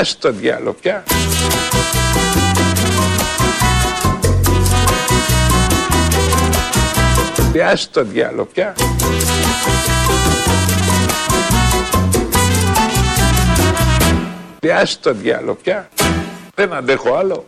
Άσε το διάλογο πια. Άσε το διάλογο πια. Άσε το διάλογο πια. Δεν αντέχω άλλο.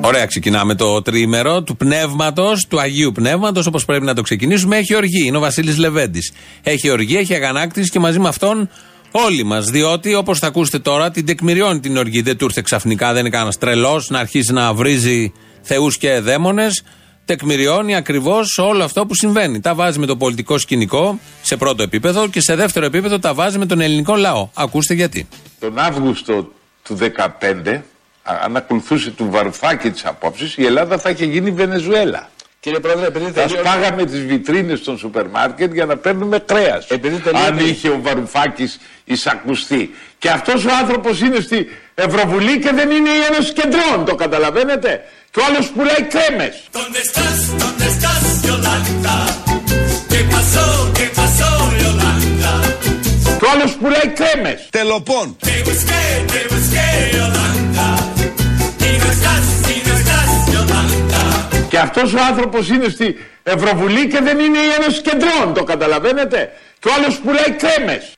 Ωραία, ξεκινάμε το τρίμερο του πνεύματος, του Αγίου Πνεύματος, όπως πρέπει να το ξεκινήσουμε. Έχει οργή, είναι ο Βασίλης Λεβέντης. Έχει οργή, έχει αγανάκτηση και μαζί με αυτόν όλοι μας. Διότι, όπως θα ακούσετε τώρα, την τεκμηριώνει την οργή. Δεν του ήρθε ξαφνικά, δεν είναι κανένας τρελός να αρχίσει να βρίζει θεούς και δαίμονες. Τεκμηριώνει ακριβώς όλο αυτό που συμβαίνει. Τα βάζει με το πολιτικό σκηνικό σε πρώτο επίπεδο και σε δεύτερο επίπεδο τα βάζει με τον ελληνικό λαό. Ακούστε γιατί. Τον Αύγουστο του 2015 αν ακολουθούσε του Βαρουφάκη τι απόψει, η Ελλάδα θα είχε γίνει Βενεζουέλα. Κύριε Πρόεδρε, επειδή Θα σπάγαμε τις βιτρίνες των σούπερ μάρκετ για να παίρνουμε κρέας. Αν είχε ο Βαρουφάκης εισακουστεί. Και αυτός ο άνθρωπος είναι στη Ευρωβουλή και δεν είναι η Ένωση Κεντρών. Το καταλαβαίνετε; Και ο άλλος πουλάει κρέμες. Και ο άλλος πουλάει κρέμες. Τελοπών. Και αυτός ο άνθρωπος είναι στη Ευρωβουλή και δεν είναι η Ένωση Κεντρών. Το καταλαβαίνετε. Και ο άλλος πουλάει κρέμες.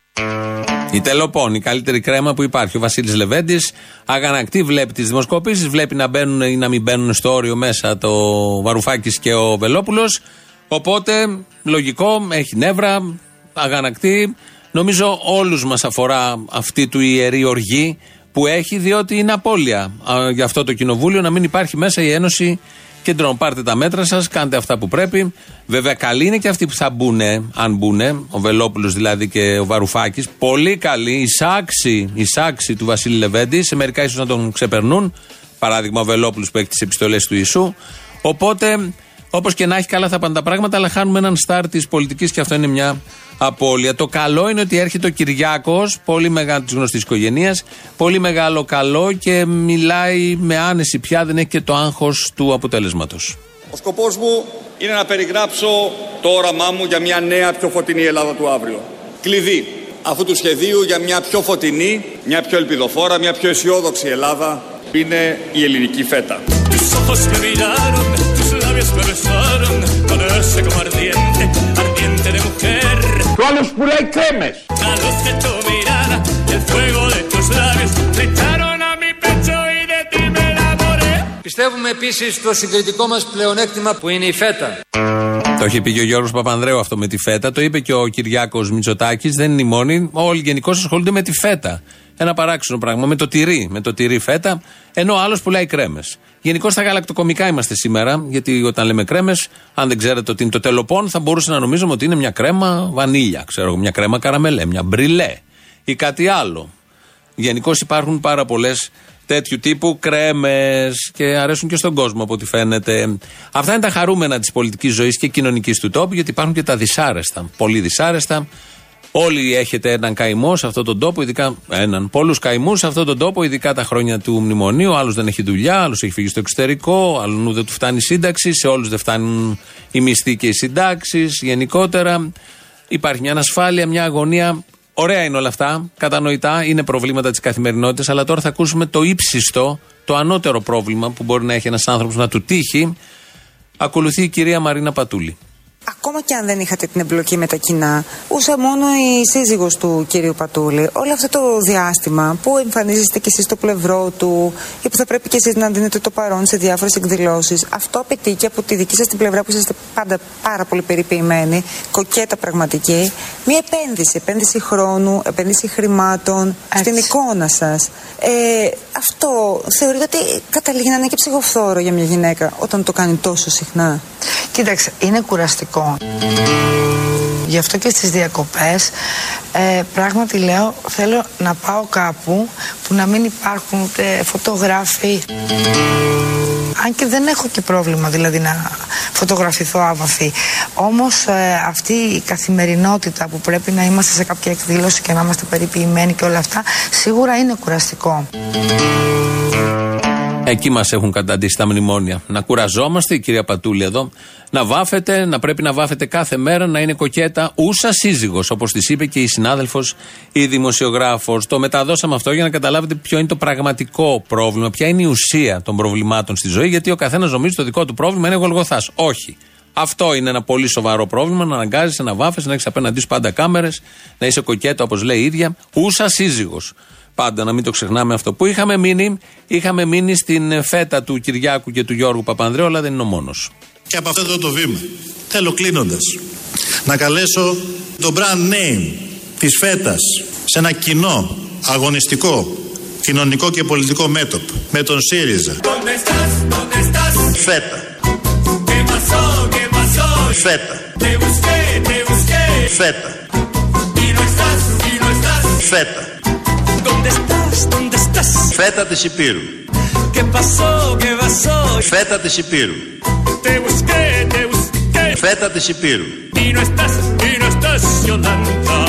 Η Τελοπών, η καλύτερη κρέμα που υπάρχει. Ο Βασίλης Λεβέντης αγανακτή, βλέπει τις δημοσκοπήσεις, βλέπει να μπαίνουν ή να μην μπαίνουν στο όριο μέσα το Βαρουφάκης και ο Βελόπουλος. Οπότε, λογικό, έχει νεύρα, αγανακτή. Νομίζω όλους μας αφορά αυτή του ιερή οργή που έχει, διότι είναι απώλεια για αυτό το κοινοβούλιο να μην υπάρχει μέσα η Ένωση Κεντρών. Πάρτε τα μέτρα σας, κάντε αυτά που πρέπει. Βέβαια, καλοί είναι και αυτοί που θα μπουν, αν μπουν, ο Βελόπουλος δηλαδή και ο Βαρουφάκης. Πολύ καλοί, η σάξη, του Βασίλη Λεβέντη. Σε μερικά ίσως να τον ξεπερνούν. Παράδειγμα, ο Βελόπουλος που έχει τις επιστολές του Ιησού. Οπότε, όπως και να έχει, καλά θα πάνε τα πράγματα, αλλά χάνουμε έναν στάρ της πολιτικής και αυτό είναι μια απώλεια. Το καλό είναι ότι έρχεται ο Κυριάκος, πολύ μεγάλο της γνωστής οικογένειας, πολύ μεγάλο καλό και μιλάει με άνεση πια, δεν έχει και το άγχος του αποτέλεσματο. Ο σκοπός μου είναι να περιγράψω το όραμά μου για μια νέα, πιο φωτεινή Ελλάδα του αύριο. Κλειδί αυτού του σχεδίου για μια πιο φωτεινή, μια πιο ελπιδοφόρα, μια πιο αισιόδοξη Ελλάδα είναι η ελληνική φέτα. Και ο άλλος πουλάει κρέμες. Πιστεύουμε επίσης στο συγκριτικό μας πλεονέκτημα που είναι η φέτα. Το είχε πει και ο Γιώργος Παπανδρέου αυτό με τη φέτα. Το είπε και ο Κυριάκος Μητσοτάκης. Δεν είναι η μόνη. Όλοι γενικώς ασχολούνται με τη φέτα. Ένα παράξενο πράγμα. Με το τυρί. Με το τυρί φέτα. Ενώ ο άλλο πουλάει κρέμες. Γενικώ στα γαλακτοκομικά είμαστε σήμερα. Γιατί όταν λέμε κρέμες, αν δεν ξέρετε ότι είναι το τελοπών, θα μπορούσε να νομίζουμε ότι είναι μια κρέμα βανίλια. Ξέρω μια κρέμα καραμελέ, μια μπριλέ ή κάτι άλλο. Γενικώς υπάρχουν πάρα πολλές τέτοιου τύπου κρέμες και αρέσουν και στον κόσμο από ό,τι φαίνεται. Αυτά είναι τα χαρούμενα της πολιτικής ζωής και κοινωνικής του τόπου, γιατί υπάρχουν και τα δυσάρεστα. Πολύ δυσάρεστα. Όλοι έχετε έναν καημό σε αυτόν τον τόπο, ειδικά έναν. Πολλούς καημούς σε αυτόν τον τόπο, ειδικά τα χρόνια του μνημονίου. Άλλος δεν έχει δουλειά, άλλος έχει φύγει στο εξωτερικό, άλλου δεν του φτάνει σύνταξη, σε όλους δεν φτάνουν οι μισθοί και οι συντάξεις. Γενικότερα υπάρχει μια ανασφάλεια, μια αγωνία Ωραία είναι όλα αυτά, κατανοητά, είναι προβλήματα της καθημερινότητας, αλλά τώρα θα ακούσουμε το ύψιστο, το ανώτερο πρόβλημα που μπορεί να έχει ένας άνθρωπος να του τύχει. Ακολουθεί η κυρία Μαρίνα Πατούλη. Ακόμα και αν δεν είχατε την εμπλοκή με τα κοινά, ούσα μόνο η σύζυγος του κύριου Πατούλη, όλο αυτό το διάστημα που εμφανίζεστε κι εσείς στο πλευρό του ή που θα πρέπει κι εσείς να δίνετε το παρόν σε διάφορες εκδηλώσεις, αυτό απαιτεί και από τη δική σας την πλευρά που είσαστε πάντα πάρα πολύ περιποιημένοι, κοκέτα πραγματική, μια επένδυση, επένδυση χρόνου, επένδυση χρημάτων στην εικόνα σας. Ε, αυτό θεωρείτε ότι καταλήγει να είναι και ψυχοφθόρο για μια γυναίκα όταν το κάνει τόσο συχνά; Κοίταξε, είναι κουραστικό. Γι' αυτό και στις διακοπές ε, πράγματι λέω θέλω να πάω κάπου που να μην υπάρχουν ούτε φωτογράφοι. Αν και δεν έχω και πρόβλημα δηλαδή να φωτογραφηθώ άβαφη. Όμως ε, αυτή η καθημερινότητα που πρέπει να είμαστε σε κάποια εκδήλωση και να είμαστε περιποιημένοι και όλα αυτά σίγουρα είναι κουραστικό. Εκεί μας έχουν καταντήσει τα μνημόνια. Να κουραζόμαστε, η κυρία Πατούλη εδώ, να βάφετε, να πρέπει να βάφετε κάθε μέρα, να είναι κοκέτα, ούσα σύζυγος, όπως της είπε και η συνάδελφος, η δημοσιογράφος. Το μεταδώσαμε αυτό για να καταλάβετε ποιο είναι το πραγματικό πρόβλημα, ποια είναι η ουσία των προβλημάτων στη ζωή, γιατί ο καθένας νομίζει το δικό του πρόβλημα είναι γολγοθάς. Όχι. Αυτό είναι ένα πολύ σοβαρό πρόβλημα, να αναγκάζεσαι να βάφεσαι, να έχεις απέναντί σου πάντα κάμερες, να είσαι κοκέτα όπως λέει η ίδια, ούσα σύζυγος. Πάντα να μην το ξεχνάμε αυτό. Που είχαμε μείνει, είχαμε μείνει στην φέτα του Κυριάκου και του Γιώργου Παπανδρέου, αλλά δεν είναι ο μόνος. Και από αυτό εδώ το βήμα, θέλω κλείνοντας, να καλέσω το brand name της φέτας σε ένα κοινό, αγωνιστικό, κοινωνικό και πολιτικό μέτωπο με τον ΣΥΡΙΖΑ. Φέτα. Φέτα. Φέτα. Φέτα. Φέτα της Υπήρου. Φέτα της Υπήρου. Φέτα της Υπήρου.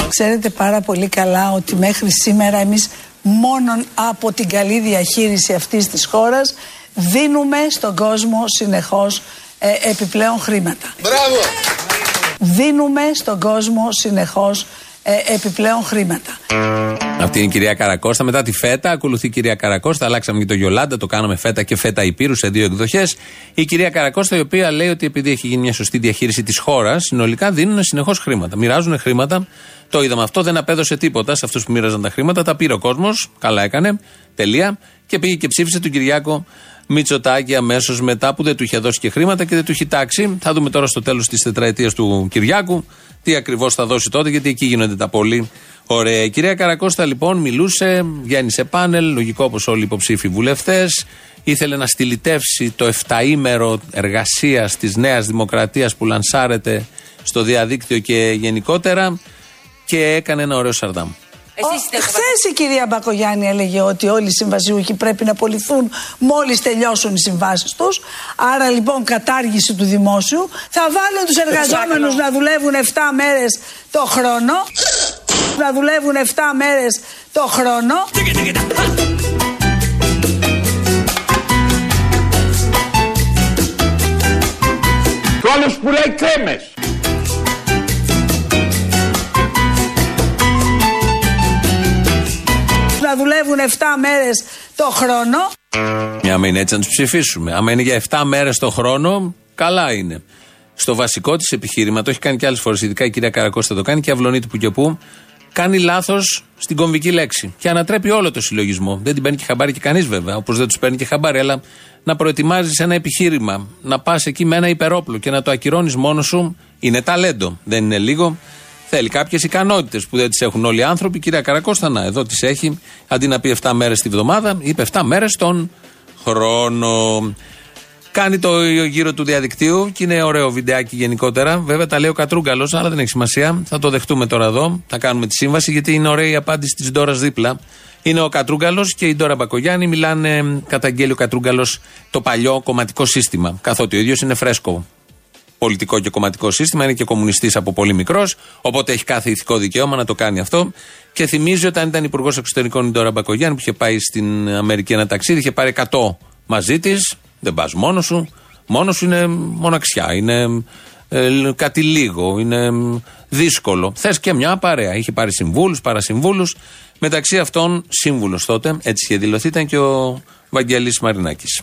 Ξέρετε πάρα πολύ καλά ότι μέχρι σήμερα εμείς μόνον από την καλή διαχείριση αυτής της χώρας δίνουμε στον κόσμο συνεχώς ε, επιπλέον χρήματα. Μπράβο! Δίνουμε στον κόσμο συνεχώς ε, επιπλέον χρήματα. Αυτή είναι η κυρία Καρακώστα. Μετά τη φέτα ακολουθεί η κυρία Καρακώστα. Αλλάξαμε και το Γιολάντα, το κάναμε φέτα και φέτα υπήρου σε δύο εκδοχές. Η κυρία Καρακώστα, η οποία λέει ότι επειδή έχει γίνει μια σωστή διαχείριση της χώρας, συνολικά δίνουν συνεχώς χρήματα. Μοιράζουν χρήματα. Το είδαμε αυτό, δεν απέδωσε τίποτα σε αυτούς που μοίραζαν τα χρήματα. Τα πήρε ο κόσμος, καλά έκανε. Τελεία. Και πήγε και ψήφισε τον Κυριάκο Μητσοτάκη αμέσως μετά που δεν του είχε δώσει και χρήματα και δεν του είχε τάξει. Θα δούμε τώρα στο τέλος της τετραετίας του Κυριάκου τι ακριβώς θα δώσει τότε, γιατί εκεί γίνονται τα πολύ ωραία. Η κυρία Καρακώστα λοιπόν μιλούσε, γέννησε πάνελ, λογικό όπω όλοι οι υποψήφοι βουλευτές. Ήθελε να στυλιτεύσει το 7ήμερο εργασίας της Νέας Δημοκρατίας που λανσάρεται στο διαδίκτυο και γενικότερα και έκανε ένα ωραίο σαρδάμ. Χθες η κυρία Μπακογιάννη έλεγε ότι όλοι οι συμβασιούχοι πρέπει να απολυθούν μόλις τελειώσουν οι συμβάσεις τους. Άρα λοιπόν κατάργηση του δημόσιου. Θα βάλουν τους εργαζόμενους να δουλεύουν 7 μέρες το χρόνο. Να δουλεύουν 7 μέρες το χρόνο. Και όλος πουλάει κρέμες. να δουλεύουν 7 μέρες το χρόνο. Μια άμα είναι έτσι να τους ψηφίσουμε. Άμα είναι για 7 μέρες το χρόνο, καλά είναι. Στο βασικό της επιχείρημα, το έχει κάνει και άλλες φορές, ειδικά η κυρία Καρακώστα το κάνει και αυλωνεί του που και που, κάνει λάθος στην κομβική λέξη. Και ανατρέπει όλο το συλλογισμό. Δεν την παίρνει και χαμπάρι και κανείς βέβαια, όπως δεν τους παίρνει και χαμπάρι, αλλά να προετοιμάζεις ένα επιχείρημα, να πας εκεί με ένα υπερόπλο και να το ακυρώνεις μόνος σου, είναι ταλέντο. Δεν είναι λίγο. Θέλει κάποιες ικανότητες που δεν τις έχουν όλοι οι άνθρωποι. Κυρία Καρακώστα, να, εδώ τις έχει. Αντί να πει 7 μέρες τη βδομάδα, είπε 7 μέρες τον χρόνο. Κάνει το γύρο του διαδικτύου και είναι ωραίο βιντεάκι γενικότερα. Βέβαια τα λέει ο Κατρούγκαλος, αλλά δεν έχει σημασία. Θα το δεχτούμε τώρα εδώ. Θα κάνουμε τη σύμβαση γιατί είναι ωραία η απάντηση της Ντόρας δίπλα. Είναι ο Κατρούγκαλος και η Ντόρα Μπακογιάννη. Μιλάνε, καταγγέλει ο Κατρούγκαλος, το παλιό κομματικό σύστημα. Καθότι ο ίδιος είναι φρέσκο πολιτικό και κομματικό σύστημα, είναι και κομμουνιστής από πολύ μικρός, οπότε έχει κάθε ηθικό δικαίωμα να το κάνει αυτό. Και θυμίζει όταν ήταν υπουργός εξωτερικών η Ντόρα Μπακογιάννη που είχε πάει στην Αμερική ένα ταξίδι, είχε πάρει 100 μαζί της. Δεν πας μόνος σου. Μόνος σου είναι μοναξιά. Είναι ε, κάτι λίγο. Είναι δύσκολο. Θες και μια παρέα. Είχε πάρει συμβούλους, παρασυμβούλους. Μεταξύ αυτών, σύμβουλος τότε, έτσι είχε δηλωθεί, ήταν και ο Βαγγέλης Μαρινάκης.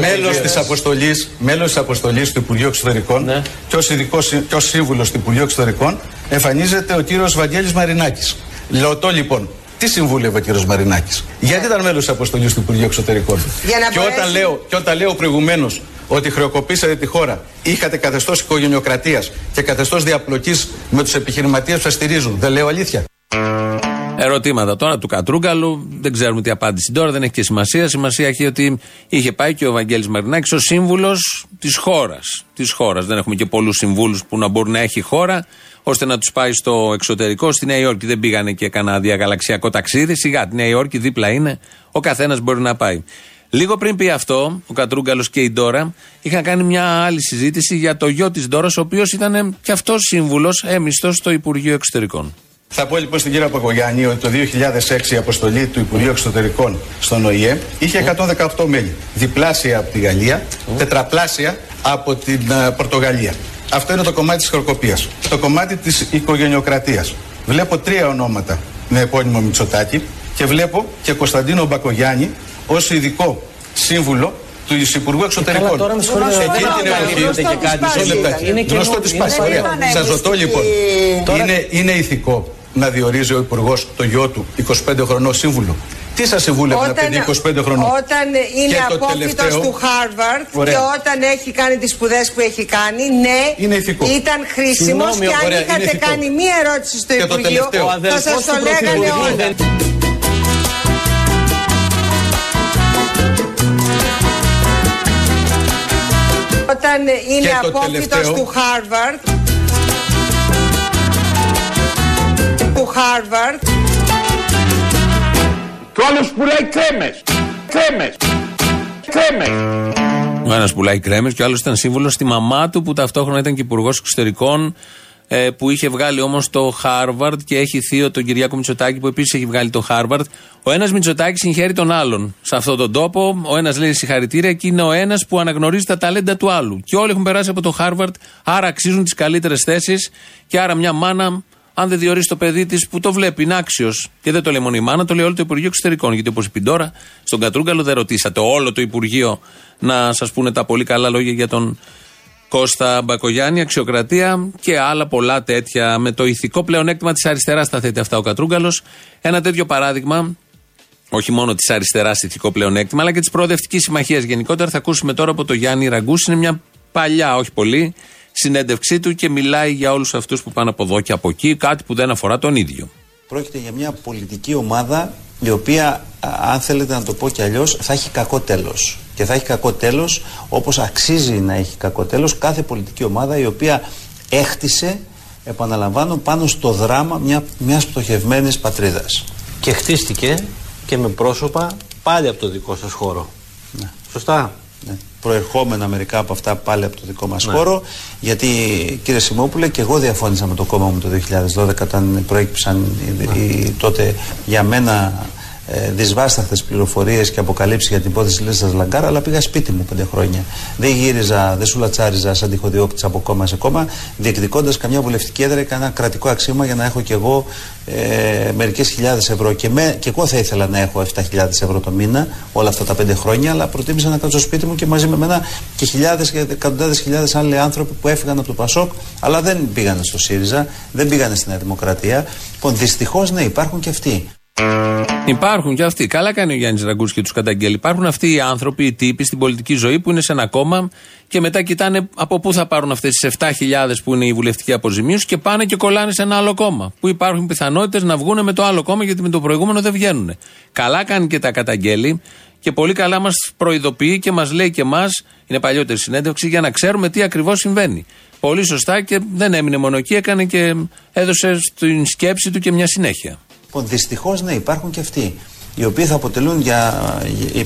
Μέλος της αποστολής, μέλος της αποστολής του Υπουργείου Εξωτερικών ναι. και ως, ειδικός, και ως σύμβουλος του Υπουργείου Εξωτερικών εμφανίζεται ο κύριος Βαγγέλης Μαρινάκης. Λεωτώ λοιπόν, τι συμβούλευε ο κύριος Μαρινάκης; Γιατί ήταν μέλος τη αποστολή του Υπουργείου Εξωτερικών; Και, όταν λέω, και όταν λέω προηγουμένως ότι χρεοκοπήσατε τη χώρα, είχατε καθεστώς οικογενειοκρατίας και καθεστώς διαπλοκής με τους επιχειρηματίες που σας στηρίζουν. Δεν λέω αλήθεια. Ερωτήματα τώρα του Κατρούγκαλου. Δεν ξέρουμε τι απάντηση τώρα, δεν έχει και σημασία. Σημασία έχει ότι είχε πάει και ο Βαγγέλης Μαρινάκης ω σύμβουλος της χώρας. Της χώρας. Δεν έχουμε και πολλούς συμβούλους που να μπορούν να έχει χώρα, ώστε να τους πάει στο εξωτερικό. Στη Νέα Υόρκη δεν πήγανε και κανένα διαγαλαξιακό ταξίδι. Σιγά, τη Νέα Υόρκη δίπλα είναι. Ο καθένας μπορεί να πάει. Λίγο πριν πει αυτό, ο Κατρούγκαλος και η Ντόρα είχαν κάνει μια άλλη συζήτηση για το γιο της Ντόρας, ο οποίος ήταν και αυτός σύμβουλος έμιστος στο Υπουργείο Εξωτερικών. Θα πω λοιπόν στην κυρία Παγκογιάννη ότι το 2006 η αποστολή του Υπουργείου Εξωτερικών στον ΟΗΕ είχε 118 μέλη. Διπλάσια από τη Γαλλία, τετραπλάσια από την uh, Πορτογαλία. Αυτό είναι το κομμάτι της χροκοπίας. Το κομμάτι της οικογενειοκρατίας. Βλέπω τρία ονόματα με επώνυμο Μητσοτάκη και βλέπω και Κωνσταντίνο Μπακογιάννη ως ειδικό σύμβουλο του Υπουργού Εξωτερικών. Τώρα με συγχωρείτε, εκείνη την εποχή. και κάτι. Γνωστό της πάσης. Σας ρωτώ λοιπόν, είναι, είναι ηθικό να διορίζει ο Υπουργός το γιο του 25 χρονών σύμβουλο; Τι σας συμβούλευε να πει 25 χρονών; Όταν είναι απόφυτο του Χάρβαρτ και όταν έχει κάνει τις σπουδές που έχει κάνει, ναι, είναι ηθικό. ήταν χρήσιμος και αν ωραία, είχατε κάνει μία ερώτηση στο Υπουργείο, θα σας το λέγανε όλα. Όταν είναι απόφοιτο του Χάρβαρντ του Χάρβαρντ και ο άλλος πουλάει κρέμες. Κρέμες. Κρέμες. Ο ένας πουλάει κρέμες και ο άλλος ήταν σύμβουλος στη μαμά του που ταυτόχρονα ήταν και υπουργός εξωτερικών ε, που είχε βγάλει όμως το Χάρβαρντ και έχει θείο τον Κυριάκο Μητσοτάκη που επίσης έχει βγάλει το Χάρβαρντ. Ο ένας Μητσοτάκης συγχαίρει τον άλλον σε αυτόν τον τόπο. Ο ένας λέει συγχαρητήρια και είναι ο ένας που αναγνωρίζει τα ταλέντα του άλλου. Και όλοι έχουν περάσει από το Χάρβαρντ, άρα αξίζουν τις καλύτερες θέσεις και άρα μια μάνα αν δεν διορίσει το παιδί της που το βλέπει, είναι άξιος. Και δεν το λέει μόνο η μάνα, το λέει όλο το Υπουργείο Εξωτερικών. Γιατί όπως είπε τώρα, στον Κατρούγκαλο δεν ρωτήσατε όλο το Υπουργείο να σας πούνε τα πολύ καλά λόγια για τον Κώστα Μπακογιάννη, αξιοκρατία και άλλα πολλά τέτοια. Με το ηθικό πλεονέκτημα της αριστεράς τα θέτει αυτά ο Κατρούγκαλος. Ένα τέτοιο παράδειγμα, όχι μόνο της αριστεράς ηθικό πλεονέκτημα, αλλά και της προοδευτικής συμμαχίας γενικότερα. Θα ακούσουμε τώρα από το Γιάννη Ραγκούς. Είναι μια παλιά, όχι πολύ, συνέντευξή του και μιλάει για όλους αυτούς που πάνε από εδώ και από εκεί, κάτι που δεν αφορά τον ίδιο. Πρόκειται για μια πολιτική ομάδα η οποία, αν θέλετε να το πω κι αλλιώς, θα έχει κακό τέλος. Και θα έχει κακό τέλος όπως αξίζει να έχει κακό τέλος κάθε πολιτική ομάδα η οποία έχτισε, επαναλαμβάνω, πάνω στο δράμα μια μιας πτωχευμένης πατρίδας. Και χτίστηκε και με πρόσωπα πάλι από το δικό σας χώρο. Ναι. Σωστά. Ναι. Προερχόμενα μερικά από αυτά πάλι από το δικό μας ναι. χώρο γιατί κύριε Σιμόπουλε και εγώ διαφώνησα με το κόμμα μου το 2012 όταν προέκυψαν οι, τότε για μένα ε, δυσβάσταχτες πληροφορίες και αποκαλύψεις για την υπόθεση Λίστα Λαγκάρα, αλλά πήγα σπίτι μου πέντε χρόνια. Δεν γύριζα, δεν σουλατσάριζα σαν τυχοδιώκτη από κόμμα σε κόμμα, διεκδικώντας καμιά βουλευτική έδρα ή κανένα κρατικό αξίωμα για να έχω κι εγώ ε, μερικές χιλιάδες ευρώ. Και, με, και εγώ θα ήθελα να έχω 7.000 ευρώ το μήνα όλα αυτά τα πέντε χρόνια, αλλά προτίμησα να κάτσω στο σπίτι μου και μαζί με μένα και χιλιάδες και εκατοντάδες χιλιάδες άλλοι άνθρωποι που έφυγαν από το Πασόκ, αλλά δεν πήγαν στο ΣΥΡΙΖΑ, δεν πήγαν στην Νέα Δημοκρατία. Λοιπόν, δυστυχώς ναι, υπάρχουν και αυτοί. Υπάρχουν και αυτοί. Καλά κάνει ο Γιάννης Ραγκού και τους καταγγέλει. Υπάρχουν αυτοί οι άνθρωποι, οι τύποι στην πολιτική ζωή που είναι σε ένα κόμμα και μετά κοιτάνε από πού θα πάρουν αυτές τις 7.000 που είναι η βουλευτική αποζημίωση και πάνε και κολλάνε σε ένα άλλο κόμμα. Που υπάρχουν πιθανότητες να βγουν με το άλλο κόμμα γιατί με το προηγούμενο δεν βγαίνουν. Καλά κάνει και τα καταγγέλει και πολύ καλά μας προειδοποιεί και μας λέει και εμά, είναι παλιότερη συνέντευξη, για να ξέρουμε τι ακριβώς συμβαίνει. Πολύ σωστά και δεν έμεινε μόνο εκεί, έκανε και έδωσε στην σκέψη του και μια συνέχεια. Λοιπόν, δυστυχώς ναι, υπάρχουν και αυτοί. Οι οποίοι θα αποτελούν, για,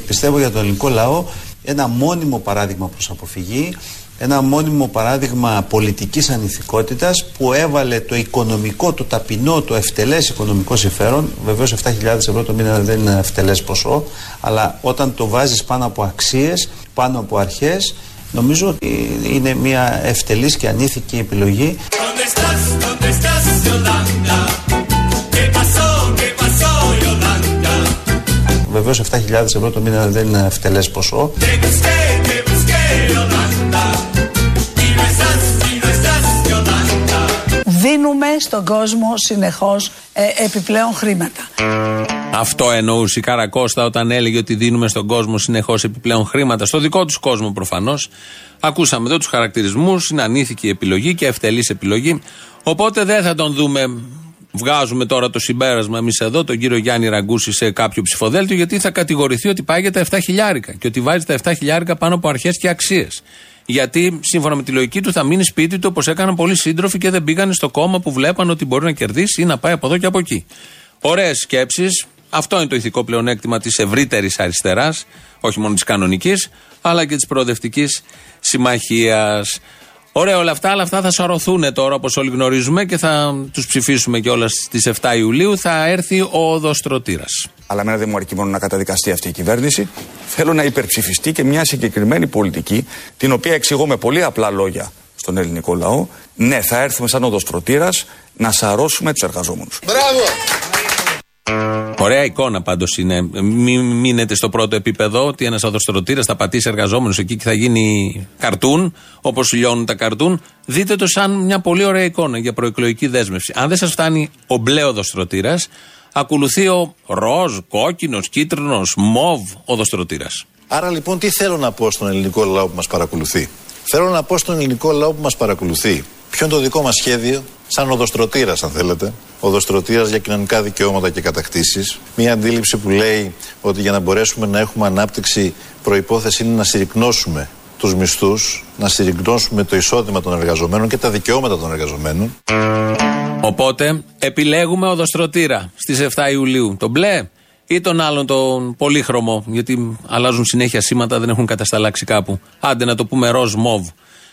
πιστεύω, για τον ελληνικό λαό ένα μόνιμο παράδειγμα προς αποφυγή, ένα μόνιμο παράδειγμα πολιτικής ανηθικότητας που έβαλε το οικονομικό, το ταπεινό, το ευτελές οικονομικό συμφέρον βεβαίως 7.000 ευρώ το μήνα δεν είναι ευτελές ποσό αλλά όταν το βάζεις πάνω από αξίες, πάνω από αρχές νομίζω ότι είναι μια ευτελής και ανήθικη επιλογή Βεβαίως 7.000 ευρώ το μήνα δεν είναι ευτελέ ποσό. Δίνουμε στον κόσμο συνεχώς ε, επιπλέον χρήματα. Αυτό εννοούσε η Καρακώστα όταν έλεγε ότι δίνουμε στον κόσμο συνεχώς επιπλέον χρήματα. Στο δικό τους κόσμο προφανώς. Ακούσαμε εδώ τους χαρακτηρισμούς. Είναι ανήθικη επιλογή και ευτελής επιλογή. Οπότε δεν θα τον δούμε βγάζουμε τώρα το συμπέρασμα εμείς εδώ, τον κύριο Γιάννη Ραγκούση σε κάποιο ψηφοδέλτιο, γιατί θα κατηγορηθεί ότι πάει για τα 7 χιλιάρικα και ότι βάζει τα 7 χιλιάρικα πάνω από αρχές και αξίες. Γιατί σύμφωνα με τη λογική του θα μείνει σπίτι του όπως έκαναν πολλοί σύντροφοι και δεν πήγαν στο κόμμα που βλέπαν ότι μπορεί να κερδίσει ή να πάει από εδώ και από εκεί. Ωραίες σκέψεις. Αυτό είναι το ηθικό πλεονέκτημα της ευρύτερης αριστεράς, όχι μόνο της κανονικής, αλλά και της προοδευτικής συμμαχίας. Ωραία όλα αυτά, αλλά αυτά θα σαρωθούν τώρα όπως όλοι γνωρίζουμε και θα τους ψηφίσουμε κιόλας στις 7 Ιουλίου. Θα έρθει ο οδοστρωτήρας. Αλλά μένα δεν μου αρκεί μόνο να καταδικαστεί αυτή η κυβέρνηση. Θέλω να υπερψηφιστεί και μια συγκεκριμένη πολιτική, την οποία εξηγώ με πολύ απλά λόγια στον ελληνικό λαό. Ναι, θα έρθουμε σαν οδοστρωτήρας να σαρώσουμε τους εργαζόμενους. Μπράβο! Ωραία εικόνα πάντως είναι. Μην μείνετε στο πρώτο επίπεδο ότι ένας οδοστρωτήρα θα πατήσει εργαζόμενους εκεί και θα γίνει καρτούν, όπως λιώνουν τα καρτούν. Δείτε το σαν μια πολύ ωραία εικόνα για προεκλογική δέσμευση. Αν δεν σας φτάνει ο μπλε οδοστρωτήρα, ακολουθεί ο ροζ, κόκκινος, κίτρινος, μοβ οδοστρωτήρα. Άρα λοιπόν, τι θέλω να πω στον ελληνικό λαό που μας παρακολουθεί; Θέλω να πω στον ελληνικό λαό που μας παρακολουθεί ποιο είναι το δικό μας σχέδιο, σαν οδοστρωτήρας, αν θέλετε. Οδοστρωτήρας για κοινωνικά δικαιώματα και κατακτήσεις. Μια αντίληψη που λέει ότι για να μπορέσουμε να έχουμε ανάπτυξη, προπόθεση είναι να συρρυκνώσουμε τους μισθούς, να συρρυκνώσουμε το εισόδημα των εργαζομένων και τα δικαιώματα των εργαζομένων. Οπότε επιλέγουμε οδοστρωτήρα στις 7 Ιουλίου. Το μπλε ή τον άλλον τον πολύχρωμο, γιατί αλλάζουν συνέχεια σήματα, δεν έχουν κατασταλάξει κάπου. Άντε να το πούμε ροζ, μοβ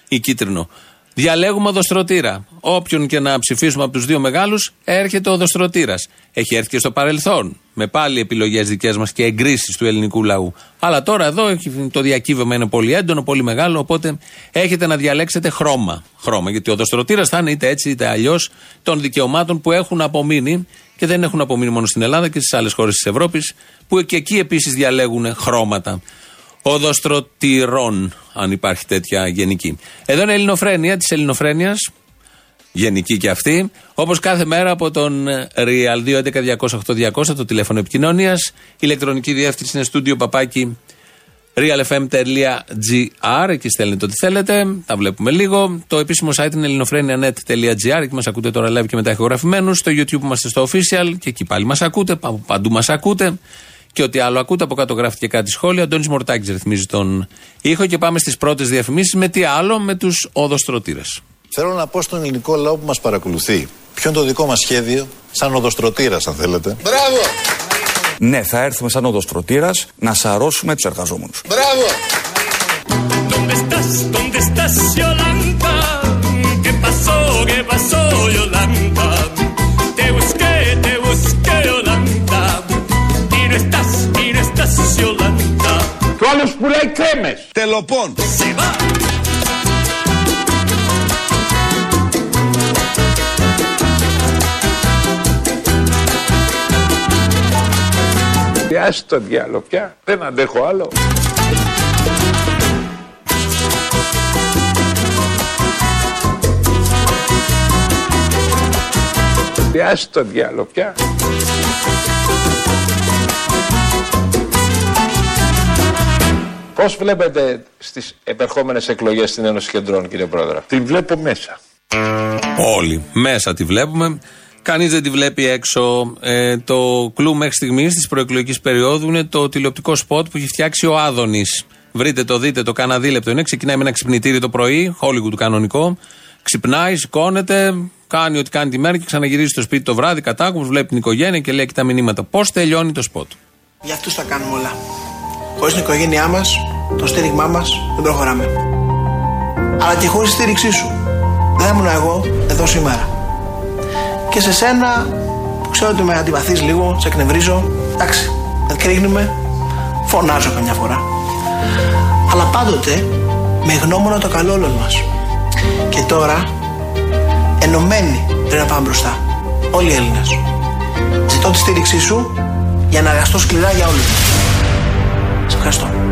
ή κίτρινο. Διαλέγουμε οδοστρωτήρα. Όποιον και να ψηφίσουμε από τους δύο μεγάλους, έρχεται ο οδοστρωτήρας. Έχει έρθει και στο παρελθόν. Με πάλι επιλογές δικές μας και εγκρίσεις του ελληνικού λαού. Αλλά τώρα εδώ το διακύβευμα είναι πολύ έντονο, πολύ μεγάλο. Οπότε έχετε να διαλέξετε χρώμα. χρώμα γιατί ο οδοστρωτήρας θα είναι είτε έτσι είτε αλλιώς των δικαιωμάτων που έχουν απομείνει και δεν έχουν απομείνει μόνο στην Ελλάδα και στις άλλες χώρες της Ευρώπης, που και εκεί επίσης διαλέγουν χρώματα οδοστρωτηρών, αν υπάρχει τέτοια γενική. Εδώ είναι η Ελληνοφρένεια της Ελληνοφρένειας, γενική και αυτή, όπως κάθε μέρα από τον Real 211-200-8200, το τηλέφωνο επικοινωνίας. ηλεκτρονική διεύθυνση είναι στούντιο παπάκι realfm.gr, εκεί στέλνετε ό,τι θέλετε, τα βλέπουμε λίγο. Το επίσημο site είναι ελληνοφρένια.net.gr, εκεί μας ακούτε τώρα live και μετά ηχογραφημένους. Στο YouTube είμαστε στο official και εκεί πάλι μας ακούτε, παντού μας ακούτε και ό,τι άλλο ακούτε. Από κάτω γράφει και κάτι σχόλια. Ο Αντώνης Μορτάκης ρυθμίζει τον ήχο και πάμε στις πρώτες διαφημίσεις με τι άλλο, με τους οδοστρωτήρες. Θέλω να πω στον ελληνικό λαό που μας παρακολουθεί, ποιο είναι το δικό μας σχέδιο, σαν οδοστρωτήρας, αν θέλετε. Μπράβο! Ναι, θα έρθουμε σαν οδοστρωτήρας να σαρώσουμε τους εργαζόμενους. Μπράβο! ¿Dónde estás? ¿Dónde estás, Yolanda? ¿Qué pasó? ¿Qué pasó, Yolanda? Κρέμες. Τελοπών. Se va. Άσε το διάλο πια. Δεν αντέχω άλλο. Άσε το διάλο πια. Πώς βλέπετε στις επερχόμενες εκλογές στην Ένωση Κεντρών, κύριε Πρόεδρε; Την βλέπω μέσα. Όλοι. Μέσα τη βλέπουμε. Κανείς δεν τη βλέπει έξω. Ε, το κλου μέχρι στιγμής της προεκλογικής περίοδου είναι το τηλεοπτικό σποτ που έχει φτιάξει ο Άδωνης. Βρείτε το, δείτε το, κάνα δίλεπτο είναι. Ξεκινάει με ένα ξυπνητήρι το πρωί, του κανονικό. Ξυπνάει, σηκώνεται, κάνει ό,τι κάνει τη μέρα και ξαναγυρίζει στο σπίτι το βράδυ, κατάκουμπος, βλέπει την οικογένεια και λέει και τα μηνύματα. Πώς τελειώνει το σποτ; Για αυτούς τα κάνουμε όλα. Χωρίς την οικογένειά μας, το στήριγμά μας, δεν προχωράμε. Αλλά και χωρίς τη στήριξή σου. Δεν ήμουν εγώ εδώ σήμερα. Και σε σένα, που ξέρω ότι με αντιπαθείς λίγο, σε εκνευρίζω, εντάξει, κρίνουμε, φωνάζω καμιά φορά. Αλλά πάντοτε με γνώμονα το καλό όλων μας. Και τώρα, ενωμένοι πρέπει να πάμε μπροστά. Όλοι οι Έλληνες. Ζητώ τη στήριξή σου για να εργαστώ σκληρά για όλους. Σε ευχαριστώ.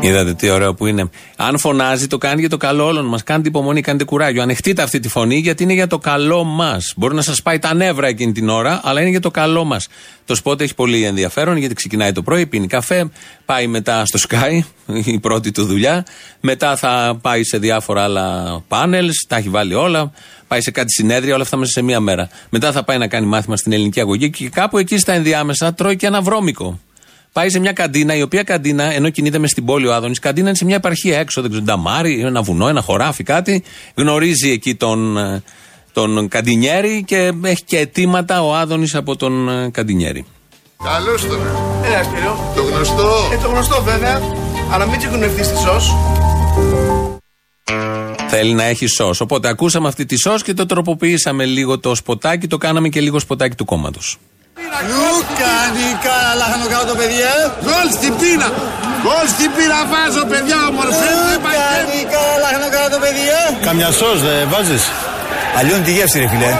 Είδατε τι ωραίο που είναι. Αν φωνάζει, το κάνει για το καλό όλων μας. Κάντε υπομονή, κάντε κουράγιο. Ανεχτείτε αυτή τη φωνή, γιατί είναι για το καλό μας. Μπορεί να σας πάει τα νεύρα εκείνη την ώρα, αλλά είναι για το καλό μας. Το σπότ έχει πολύ ενδιαφέρον, γιατί ξεκινάει το πρωί, πίνει καφέ, πάει μετά στο Sky, η πρώτη του δουλειά. Μετά θα πάει σε διάφορα άλλα πάνελς, τα έχει βάλει όλα. Πάει σε κάτι συνέδρια, όλα αυτά μέσα σε μία μέρα. Μετά θα πάει να κάνει μάθημα στην ελληνική αγωγή και κάπου εκεί στα ενδιάμεσα τρώει και ένα βρώμικο. Πάει σε μια καντίνα, η οποία καντίνα, ενώ κινείται μες στην πόλη ο Άδωνης, καντίνα είναι σε μια επαρχία έξω, δεν ξέρω, νταμάρι, ένα βουνό, ένα χωράφι, κάτι. Γνωρίζει εκεί τον, ε, τον Καντινιέρη και έχει και αιτήματα ο Άδωνης από τον ε, Καντινιέρη. Καλώς τώρα. Έλα, Σπύρο. Το γνωστό. Ε, το γνωστό βέβαια, αλλά μην τσικουνευτεί τη σως. Θέλει να έχει σο. Οπότε ακούσαμε αυτή τη σο και το τροποποιήσαμε λίγο το σποτάκι, το κάναμε και λίγο σποτάκι του κόμματος. Λούκα, Νίκα, λάχανο κάτω, παιδιά. Γκολ στην πίνα. Γκολ στην πίνα βάζω, παιδιά, ομορφέ. Λούκα, Νίκα, λάχανο κάτω, παιδιά. Καμιά σως δεν βάζεις. Αλλιώνει τη γεύση, ρε φιλέ.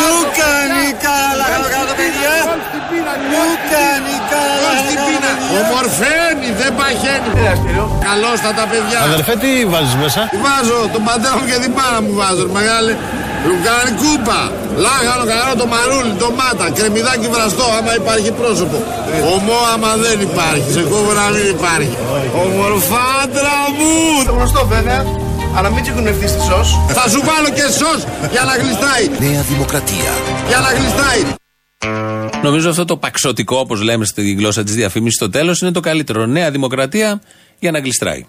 Λούκα, Νίκα, λάχανο κάτω, παιδιά. Λούκα, Νίκα, λάχανο κάτω, Ομορφαίνει, δεν παχαίνει. Καλώς τα τα παιδιά. Αδερφέ, τι βάζεις μέσα; Βάζω τον πατέρα μου και την πάρα μου βάζω, ρε μεγάλε. Λουκάνι κούπα, λάχανο καρό, το μαρούλι, το μάτα, κρεμμυδάκι βραστό, άμα υπάρχει πρόσωπο. Ομό άμα δεν υπάρχει, σε κόβω να μην υπάρχει. Ομορφάντρα μου! Το γνωστό βέβαια, αλλά μην τσιγκουνευτείς τη σως. Θα σου βάλω και σως για να γλιστάει. Νέα Δημοκρατία. Για να γλιστάει. Νομίζω αυτό το packshot ικό, όπως λέμε στη γλώσσα της διαφήμισης, στο τέλος είναι το καλύτερο. Νέα Δημοκρατία για να γλιστράει.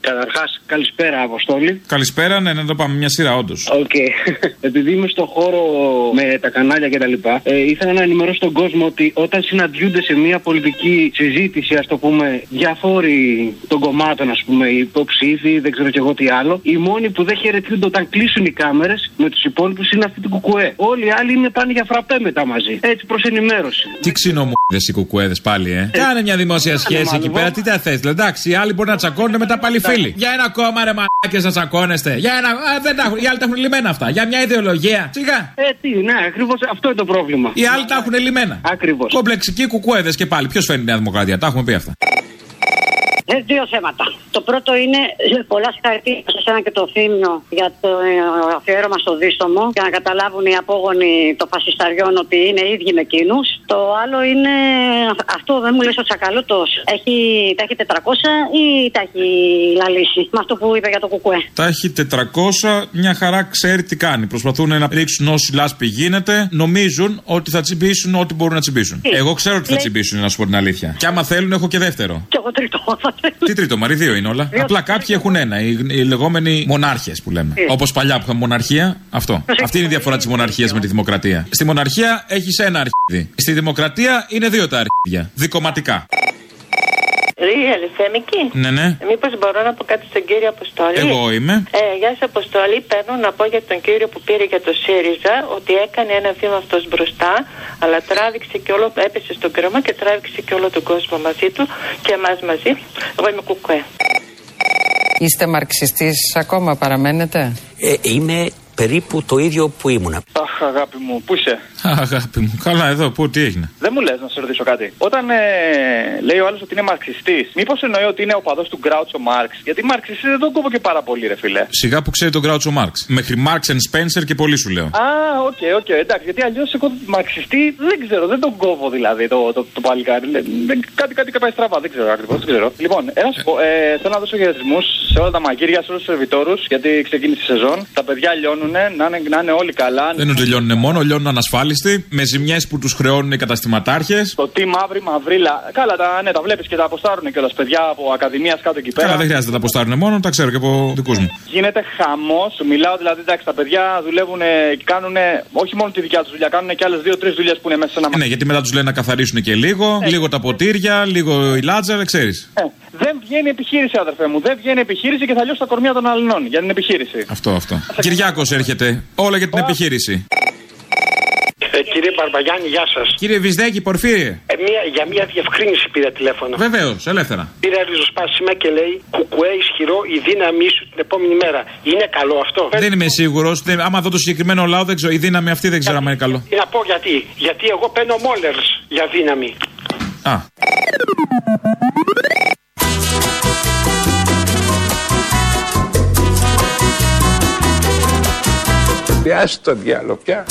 Καταρχάς, καλησπέρα, Αποστόλη. Καλησπέρα, ναι, να το πάμε μια σειρά, όντως. Οκ. Επειδή είμαι στο χώρο με τα κανάλια κτλ., ε, ήθελα να ενημερώσω τον κόσμο ότι όταν συναντιούνται σε μια πολιτική συζήτηση, ας το πούμε, διάφοροι των κομμάτων, ας πούμε, οι υποψήφοι, δεν ξέρω κι εγώ τι άλλο, οι μόνοι που δεν χαιρετιούνται όταν κλείσουν οι κάμερες με τους υπόλοιπους είναι αυτοί του Κουκουέ. Όλοι οι άλλοι είναι πάνε για φραπέ μετά μαζί. Έτσι προς ενημέρωση. Τι ξύνο μου οι κουκουέδες πάλι, ε. Κάνε μια δημόσια σχέση εκεί πέρα, τι τα θες. Εντάξει, οι άλλοι μπορεί να τσακώνουν μετά πάλι φίλοι. Για ένα κόμμα ρε μαλάκες να τσακώνεστε. Για ένα. Α, δεν τα έχουν. Οι άλλοι τα έχουν λυμμένα αυτά. Για μια ιδεολογία. Σιγά. Ε, τι, ναι, ακριβώς αυτό είναι το πρόβλημα. Οι άλλοι τα έχουν λυμμένα. Ακριβώς. Κομπλεξικοί κουκουέδες και πάλι. Ποιος φέρνει η Νέα Δημοκρατία. Τα έχουμε πει αυτά. Ε, δύο θέματα. Το πρώτο είναι ε, πολλά συγχαρητήρια σε εσένα και το Θήμιο για το ε, αφιέρωμα στο δίστομο για να καταλάβουν οι απόγονοι των φασισταριών ότι είναι ίδιοι με εκείνους. Το άλλο είναι αυτό δεν μου λες ο Τσακαλώτος. Έχει, τα έχει 400 ή τα έχει λαλήσει με αυτό που είπε για το κουκουέ; Τα έχει 400, μια χαρά ξέρει τι κάνει. Προσπαθούν να ρίξουν όση λάσπη γίνεται. Νομίζουν ότι θα τσιμπήσουν ό,τι μπορούν να τσιμπήσουν. Εγώ ξέρω ότι θα τσιμπήσουν, να σου πω την αλήθεια. Και άμα θέλουν, έχω και δεύτερο. Και εγώ τρίτο. Τι τρίτο, Μαρή, δύο είναι όλα. Απλά κάποιοι έχουν ένα. Οι, οι λεγόμενοι μονάρχες που λέμε. Όπως παλιά που είχαμε μοναρχία, αυτό. Αυτή είναι η διαφορά της μοναρχίας με τη δημοκρατία. Στη μοναρχία έχεις ένα αρχίδι. Στη δημοκρατία είναι δύο τα αρχίδια. Δικοματικά. Ρίγελ, εκεί. Ναι, ναι. Μήπως μπορώ να πω κάτι στον κύριο Αποστόλη; Εγώ είμαι. Ε, γεια σας, Αποστόλη. Παίρνω να πω για τον κύριο που πήρε για το ΣΥΡΙΖΑ ότι έκανε ένα βήμα αυτός μπροστά, αλλά τράβηξε και όλο, έπεσε στον κρέμα και τράβηξε και όλο τον κόσμο μαζί του και εμάς μαζί. Εγώ είμαι κουκουέ. Είστε μαρξιστής ακόμα παραμένετε; Ε, είμαι περίπου το ίδιο που ήμουνα. Αχ, αγάπη μου, πού είσαι; Αγάπη μου, καλά εδώ, πού, τι έγινε; Δεν μου λες να σε ρωτήσω κάτι. Όταν ε, λέει ο άλλος ότι είναι μαρξιστής, μήπως εννοεί ότι είναι οπαδός του Γκράουτσο Μαρξ. Γιατί μαρξιστή δεν τον κόβω και πάρα πολύ, ρε φίλε. Σιγά που ξέρει τον Γκράουτσο Μαρξ. Μέχρι Marks and Spencer και πολύ σου λέω. Α, OK, okay, OK, okay, εντάξει. Γιατί αλλιώς εγώ μαρξιστή δεν ξέρω, δεν τον κόβω δηλαδή το, το, το παλικάρι. Κάτι, κάτι πάει στραβά, δεν ξέρω ακριβώς. Λοιπόν, ένα σου πω, ε, θέλω να δώσω χαιρετισμούς σε όλα τα μαγείρια, σε όλους τους σερβιτόρους, γιατί ξεκίνησε η σεζόν. Τα παιδιά λιώνουν, να είναι, να είναι όλοι καλά. Δεν τελειώνουν μόνο, λιώνουν ανασφάλιστοι, με ζημιές που τους χρεώνουν οι καταστηματάρχες. Το τι μαύρη μαυρίλα. Καλά, τα, ναι, τα βλέπεις και τα αποστάρουν κιόλας παιδιά από ακαδημίας κάτω εκεί πέρα. Καλά, δεν χρειάζεται να τα αποστάρουν μόνο, τα ξέρω και από δικούς μου. Γίνεται χαμός. Μιλάω δηλαδή, εντάξει, τα παιδιά δουλεύουν και κάνουν όχι μόνο τη δικιά τους δουλειά, κάνουν και άλλες δύο-τρεις δουλειές που είναι μέσα σε ένα Ναι, γιατί μετά τους λένε να καθαρίσουν και λίγο, ε. λίγο τα ποτήρια, λίγο η λάτζα, ξέρεις. Ε. Δεν βγαίνει επιχείρηση, αδερφέ μου. Δεν βγαίνει επιχείρηση και θα λιώσει τα κορμιά των αλληνών για την επιχείρηση. Αυτό, αυτό. Κυριάκος έρχεται. Όλα για την επιχείρηση. Ε, κύριε Μπαρμπαγιάννη, γεια σας. Κύριε Βυσδέκη, Πορφύριε. Ε, μια, για μια διευκρίνηση πήρα τηλέφωνο. Βεβαίως, ελεύθερα. Πήρα ριζοσπάσιμα και λέει Κουκουέ ισχυρό η δύναμή σου την επόμενη μέρα. Είναι καλό αυτό; Δεν είμαι σίγουρος. Άμα δω το συγκεκριμένο λαό, δεν ξέρω. Η δύναμη αυτή δεν ξέρω αν είναι καλό. Να πω γιατί. Γιατί εγώ παίρνω μόλερς για δύναμη. Α. Πιάσει το διάλογο πια.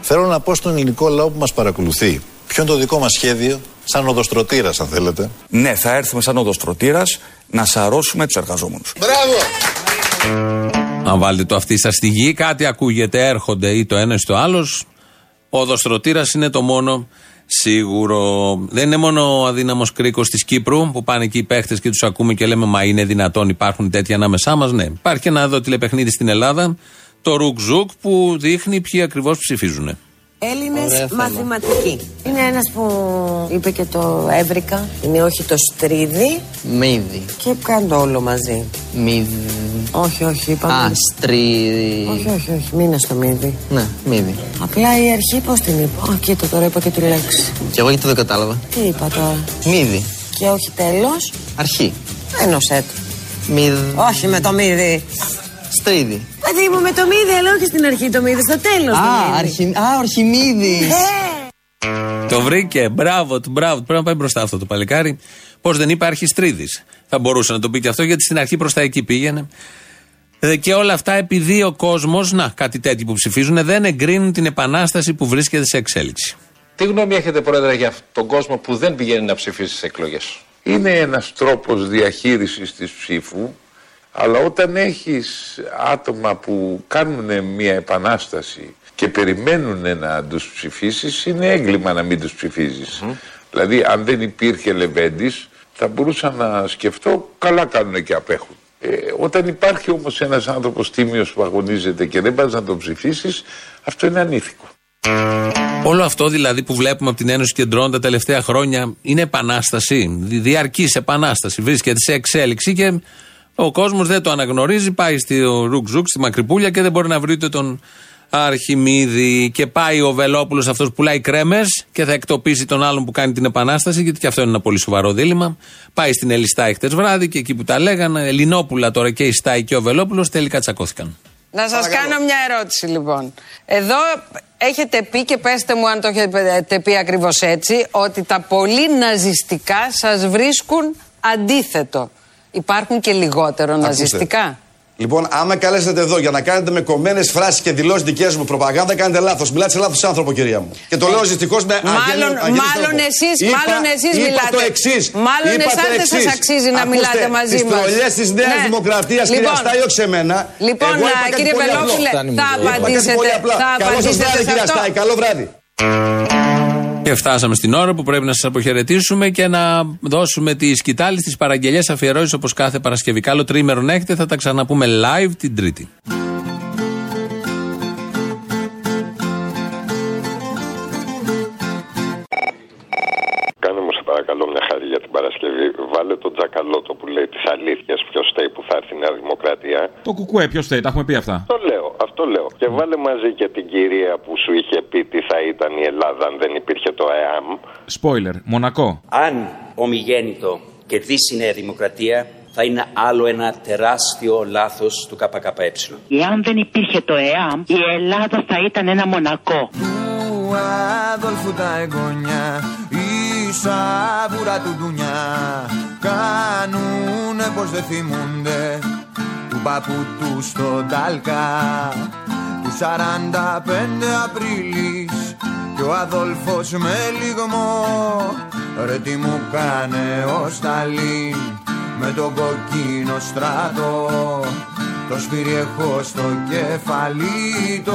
Θέλω να πω στον ελληνικό λαό που μας παρακολουθεί ποιο είναι το δικό μας σχέδιο σαν οδοστρωτήρας αν θέλετε. Ναι, θα έρθουμε σαν οδοστρωτήρας να σαρώσουμε τους εργαζόμενους. Μπράβο! Αν βάλετε το αυτή σας στη γη, κάτι ακούγεται, έρχονται ή το ένας ή το άλλος. Ο οδοστρωτήρας είναι το μόνο σίγουρο. Δεν είναι μόνο ο αδύναμος κρίκος της Κύπρου που πάνε εκεί οι παίχτες και τους ακούμε και λέμε Μα είναι δυνατόν, υπάρχουν τέτοια ανάμεσά μας. Ναι, υπάρχει και ένα εδώ τηλεπαιχνίδι στην Ελλάδα, το Ρουκ Ζουκ, που δείχνει ποιοι ακριβώς ψηφίζουν. Έλληνες Ωραία θέμα. μαθηματικοί. Είναι ένας που είπε και το έβρικα. Είναι όχι το στρίδι. Μύδι. Και κάνω το όλο μαζί. Μύδι. Όχι, όχι, είπαμε. Α, στρίδι. Όχι, όχι, όχι, μην είναι στο μύδι. Ναι, μύδι. Απλά η αρχή πώς την είπα. Α, κοίτα τώρα είπα και τη λέξη. Και εγώ γιατί δεν κατάλαβα. Τι είπα τώρα; Μύδι. Και όχι τέλος. Αρχή. Ένωσέ το. Μύδι. Όχι με το μύδι. Στρίδι. Παιδί μου με το μύδι, αλλά όχι στην αρχή το μύδι, στο τέλος. Α, αρχι... Α, ορχιμίδι. Το βρήκε. Μπράβο του, μπράβο του. Πρέπει να πάει μπροστά αυτό το παλικάρι. Πώς δεν υπάρχει στρίδη. Θα μπορούσε να το πει και αυτό γιατί στην αρχή προς τα εκεί πήγαινε. Ε, Και όλα αυτά επειδή ο κόσμος, να κάτι τέτοιο που ψηφίζουν, δεν εγκρίνουν την επανάσταση που βρίσκεται σε εξέλιξη. Τι γνώμη έχετε, Πρόεδρε, για τον κόσμο που δεν πηγαίνει να ψηφίσει στις εκλογές; Είναι ένας τρόπος διαχείρισης της ψήφου, αλλά όταν έχεις άτομα που κάνουν μια επανάσταση και περιμένουν να τους ψηφίσεις, είναι έγκλημα να μην τους ψηφίζεις. Δηλαδή, αν δεν υπήρχε Λεβέντης, θα μπορούσα να σκεφτώ, καλά κάνουν και απέχουν. Ε, όταν υπάρχει όμως ένας άνθρωπος τίμιος που αγωνίζεται και δεν πας να τον ψηφίσεις, αυτό είναι ανήθικο. Όλο αυτό δηλαδή που βλέπουμε από την Ένωση Κεντρών τα τελευταία χρόνια είναι επανάσταση. Διαρκής επανάσταση. Βρίσκεται σε εξέλιξη και ο κόσμος δεν το αναγνωρίζει. Πάει στη Ρουκ Ζουκ, στη Μακρυπούλια και δεν μπορεί να βρει ούτε τον Αρχιμίδη. Και πάει ο Βελόπουλος αυτός που πουλάει κρέμες και θα εκτοπίσει τον άλλον που κάνει την επανάσταση, γιατί και αυτό είναι ένα πολύ σοβαρό δίλημμα. Πάει στην Έλλη Στάη χτες βράδυ και εκεί που τα λέγανε, Έλλη, Βελόπουλε τώρα και η Στάη και ο Βελόπουλος τελικά τσακώθηκαν. Να σας κάνω μια ερώτηση λοιπόν. Εδώ έχετε πει και πέστε μου αν το έχετε πει ακριβώς έτσι ότι τα πολύ ναζιστικά σας βρίσκουν αντίθετο. Υπάρχουν και λιγότερο ναζιστικά. Λοιπόν, άμα καλέσετε εδώ για να κάνετε με κομμένες φράσεις και δηλώσεις δικές μου προπαγάνδα, κάνετε λάθος. Μιλάτε σε λάθος άνθρωπο, κυρία μου. Και το λέω δυστυχώ με Μάλλον, αγγέλιο- αγγέλιο μάλλον τρόπο. εσείς, Είπα- μάλλον εσείς είπα μιλάτε. το εξής. Μάλλον εσάς δεν σας αξίζει να μιλάτε μαζί τις μας. τρολιές της Νέας Ναι. Δημοκρατίας, Λοιπόν, κυρία Στάι, όχι σε μένα. λοιπόν, Εγώ είπα α, κάτι κύριε πολύ απλό. Βελόπουλε, θα Είπα κάτι απαντήσετε- πολύ απλά. θα Καλό σας απαντήσετε βράδυ, σε κυρία αυτό. Στάι. Καλό βράδυ. Και φτάσαμε στην ώρα που πρέπει να σας αποχαιρετήσουμε και να δώσουμε τη σκητάλη στις παραγγελίε αφιερώσεις όπως κάθε Παρασκευή. Καλό τρίμερο να έχετε, θα τα ξαναπούμε live την Τρίτη. Κάνε μου σε παρακαλώ μια χάρη για την Παρασκευή. Βάλε τον Τζακαλώτο που λέει τις αλήθειες. Ποιος φταίει που θα έρθει η Νέα Δημοκρατία. Το κουκουέ, ποιος θέλει, τα έχουμε πει αυτά. Αυτό λέω, αυτό λέω. Και βάλε μαζί και την κυρία που σου είχε πει τι θα ήταν η Ελλάδα αν δεν υπήρχε το ΕΑΜ. Spoiler, Μονακό. Αν ομιγέννητο κερδίσει η Νέα Δημοκρατία, θα είναι άλλο ένα τεράστιο λάθος του ΚΚΕ. Εάν δεν υπήρχε το ΕΑΜ, η Ελλάδα θα ήταν ένα μονακό. Του Αδόλφου τα εγγονιά Η σαβούρα του ντουνιά. Κάνουνε πως δεν θυμούνται Του παππού τους στον Τάλκα. Τους 45 Απρίλης Κι ο Αδόλφος με λιγμό. Ρε τι μου κάνε ο Σταλίν Με τον κοκκίνο στράτο το σφύρι έχω στο κεφάλι, το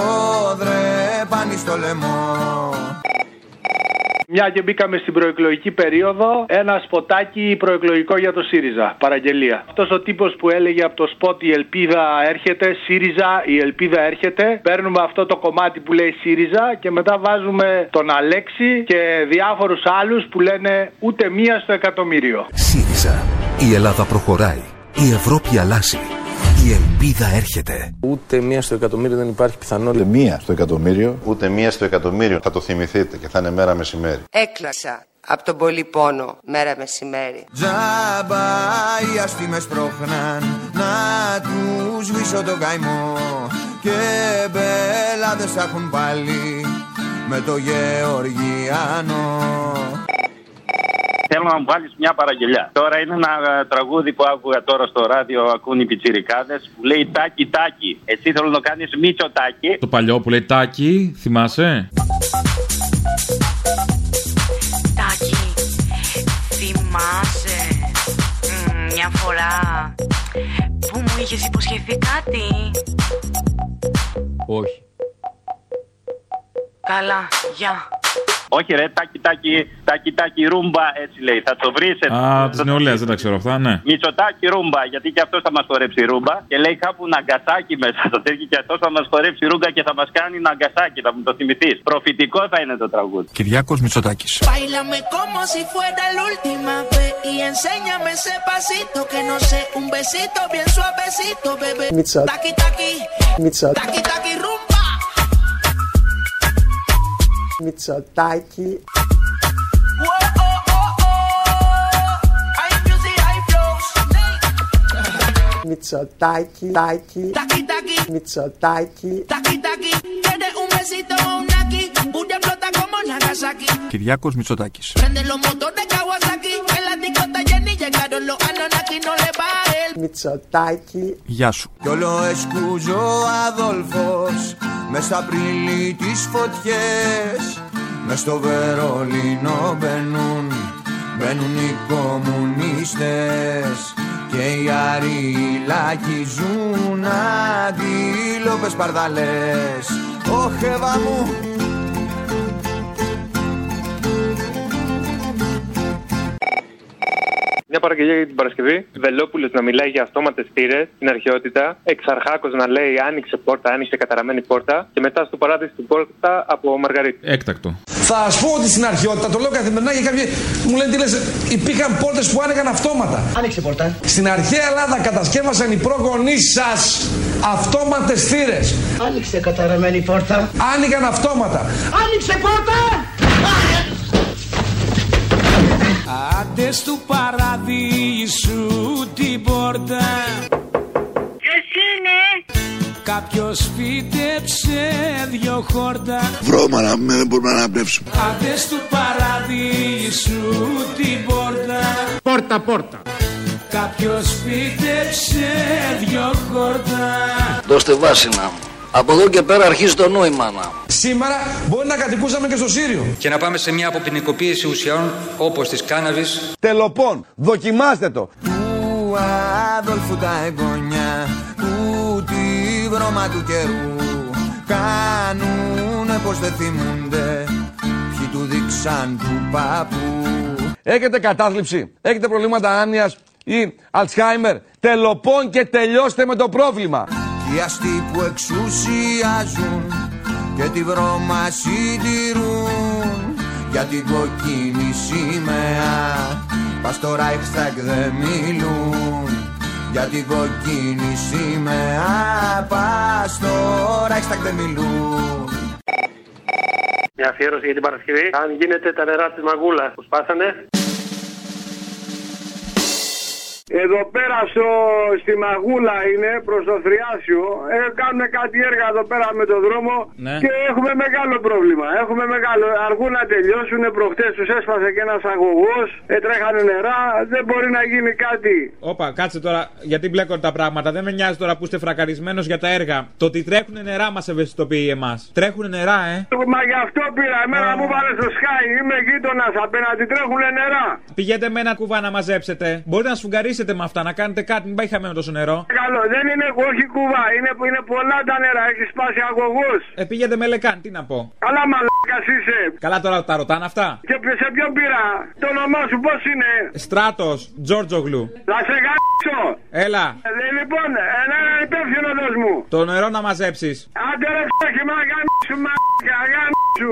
δρέπανι στο λαιμό. Μια και μπήκαμε στην προεκλογική περίοδο, ένα σποτάκι προεκλογικό για το ΣΥΡΙΖΑ. Παραγγελία. Αυτός ο τύπος που έλεγε από το σποτ η ελπίδα έρχεται, ΣΥΡΙΖΑ η ελπίδα έρχεται. Παίρνουμε αυτό το κομμάτι που λέει ΣΥΡΙΖΑ και μετά βάζουμε τον Αλέξη και διάφορους άλλους που λένε ούτε μία στο εκατομμύριο. ΣΥΡΙΖΑ. Η Ελλάδα προχωράει. Η Ευρώπη αλλάζει. Η ελπίδα έρχεται. Ούτε μία στο εκατομμύριο δεν υπάρχει πιθανότητα. Ούτε μία στο εκατομμύριο. Ούτε μία στο εκατομμύριο. Θα το θυμηθείτε και θα είναι μέρα μεσημέρι. Έκλασα από τον πολύ πόνο μέρα μεσημέρι. Τζάμπα οι αστήμες πρόχναν να τους σβήσω τον καημό και μπελάδες θα έχουν πάλι με το Γεωργιάνο. Θέλω να μου βάλεις μια παραγγελιά. Τώρα είναι ένα ε, τραγούδι που άκουγα τώρα στο ράδιο, ακούν οι πιτσιρικάδες, που λέει τάκι τάκι. Εσύ θέλω να το κάνεις μίτσο τάκι. Το παλιό που λέει τάκι, θυμάσαι; Τάκη, θυμάσαι μ, μια φορά που μου είχες υποσχεθεί κάτι. Όχι. Καλά, γεια. Όχι, ρε, taki, taki, taki, taki, rumba, έτσι λέει. Θα το βρεις. Α, τη νεολαία, δεν τα ξέρω αυτά, ναι. Μητσοτάκι ρούμπα, γιατί και αυτός θα μας χορέψει ρούμπα. Και λέει κάπου Ναγκασάκι μέσα στο τέτοιο και αυτός θα μας χορέψει ρούμπα και θα μας κάνει Ναγκασάκι. Θα μου το θυμηθείς. Προφητικό θα είναι το τραγούδι. Κυριάκος Μητσοτάκης. Bailame como si fuera la última vez y enséñame ese pasito que no sé, un besito bien suavecito, bebé. Mitsa. Taki taki, Mitsa. Μητσοτάκη. Whoa, oh, oh, oh. High music, high flows. Μητσοτάκη. Τάκη. Taki taki, Μητσοτάκη. taki taki. Quieres un besito o un naki, booty explota como Nagasaki. Κυριάκο Μητσοτάκη. Prende los motores Kawasaki, en la discota Jenny llegaron los Anunnaki, no le va el Μητσοτάκη. Γεια σου. Κι όλο εσκούζω ο Αδόλφος Μες στα πρίλη τις φωτιές Μες στο Βερολίνο μπαίνουν Μπαίνουν οι κομμουνίστες Και οι Άριοι λακίζουν Αντίλοπες παρδαλές. Ωχ Εύα μου Μια παραγγελία για την Παρασκευή. Βελόπουλος να μιλάει για αυτόματες θύρες στην αρχαιότητα. Εξαρχάκος να λέει άνοιξε πόρτα, άνοιξε καταραμένη πόρτα. Και μετά στο παράδεισο την πόρτα από Μαργαρίτη. Έκτακτο. Θα σα πω ότι στην αρχαιότητα, το λέω καθημερινά και κάποιοι μου λένε τι λες, υπήρχαν πόρτες που άνοιγαν αυτόματα. Άνοιξε πόρτα. Στην αρχαία Ελλάδα κατασκεύασαν οι πρόγονεί σας αυτόματες θύρες. Άνοιξε καταραμένη πόρτα. Άνοιγαν αυτόματα. Άνοιξε πόρτα! Άντες του παραδείσου την πόρτα Ποιος είναι; Κάποιος φύτεψε δυο χόρτα Βρώμα να πούμε, δεν μπορούμε να αναπνεύσουμε. Άντες του παραδείσου την πόρτα Πόρτα, πόρτα. Κάποιος φύτεψε δυο χόρτα Δώστε βάση να μου. Από εδώ και πέρα αρχίζει το νόημα να. Σήμερα μπορεί να κατοικούσαμε και στο Σύριο. Και να πάμε σε μια αποποινικοποίηση ουσιών όπως της κάναβης Τελοπών. Δοκιμάστε το. Του Αδόλφου τα εγγονιά Του τη βρώμα του καιρού Κάνουνε πως δεν θυμούνται Ποιοι του δείξαν του παππού Έχετε κατάθλιψη, έχετε προβλήματα άνοιας ή Αλτσχάιμερ. Τελοπών και τελειώστε με το πρόβλημα. Και οι αστεί που εξουσιάζουν Και τη βρώμα συντηρούν Για την κοκκίνη σημαία Πας στο Reichstag δεν μιλούν Για την κοκκίνη σημαία Πας στο Reichstag δεν μιλούν Μια αφιέρωση για την Παρασκευή. Αν γίνεται τα νερά της μαγούλας που σπάσανε. Εδώ πέρα στο, στη Μαγούλα είναι προς το Θριάσιο. Ε, κάνουν κάτι έργα εδώ πέρα με το δρόμο Ναι. και έχουμε μεγάλο πρόβλημα. Έχουμε μεγάλο. Αργούν να τελειώσουν. Προχτές τους έσπασε και ένας αγωγός. Ε, τρέχανε νερά. Δεν μπορεί να γίνει κάτι. Όπα, κάτσε τώρα, γιατί μπλέκονται τα πράγματα. Δεν με νοιάζει τώρα που είστε φρακαρισμένος για τα έργα. Το ότι τρέχουν νερά μας ευαισθητοποιεί εμάς. Τρέχουν νερά, ε. Μα γι' αυτό πήρα. Εμένα μου βάλε στο Sky. Είμαι γείτονας απέναντι. Τρέχουν νερά. Πηγαίνετε με ένα κουβά να μαζέψετε. Μπορείτε να σφουγγαρίσετε με αυτά, να κάνετε κάτι, μην πάει χαμένο το νερό. Καλό. Δεν είναι όχι κουβά. Είναι, είναι πολλά τα νερά. Έχει σπάσει αγωγό. Ε, πήγαινε με λεκάν, τι να πω. Καλά μαλάκας είσαι. Καλά τώρα τα ρωτάνε αυτά. Και σε ποιον πήρα. Το όνομά σου πώς είναι; Στράτος, Τζόρτζογλου. Θα σε γάμψω. Έλα, Ε, λοιπόν, ένα υπεύθυνο δώσ' μου. το νερό να μαζέψεις. Άντε ρε ψάχη, μα γάμψου, μα γάμψου.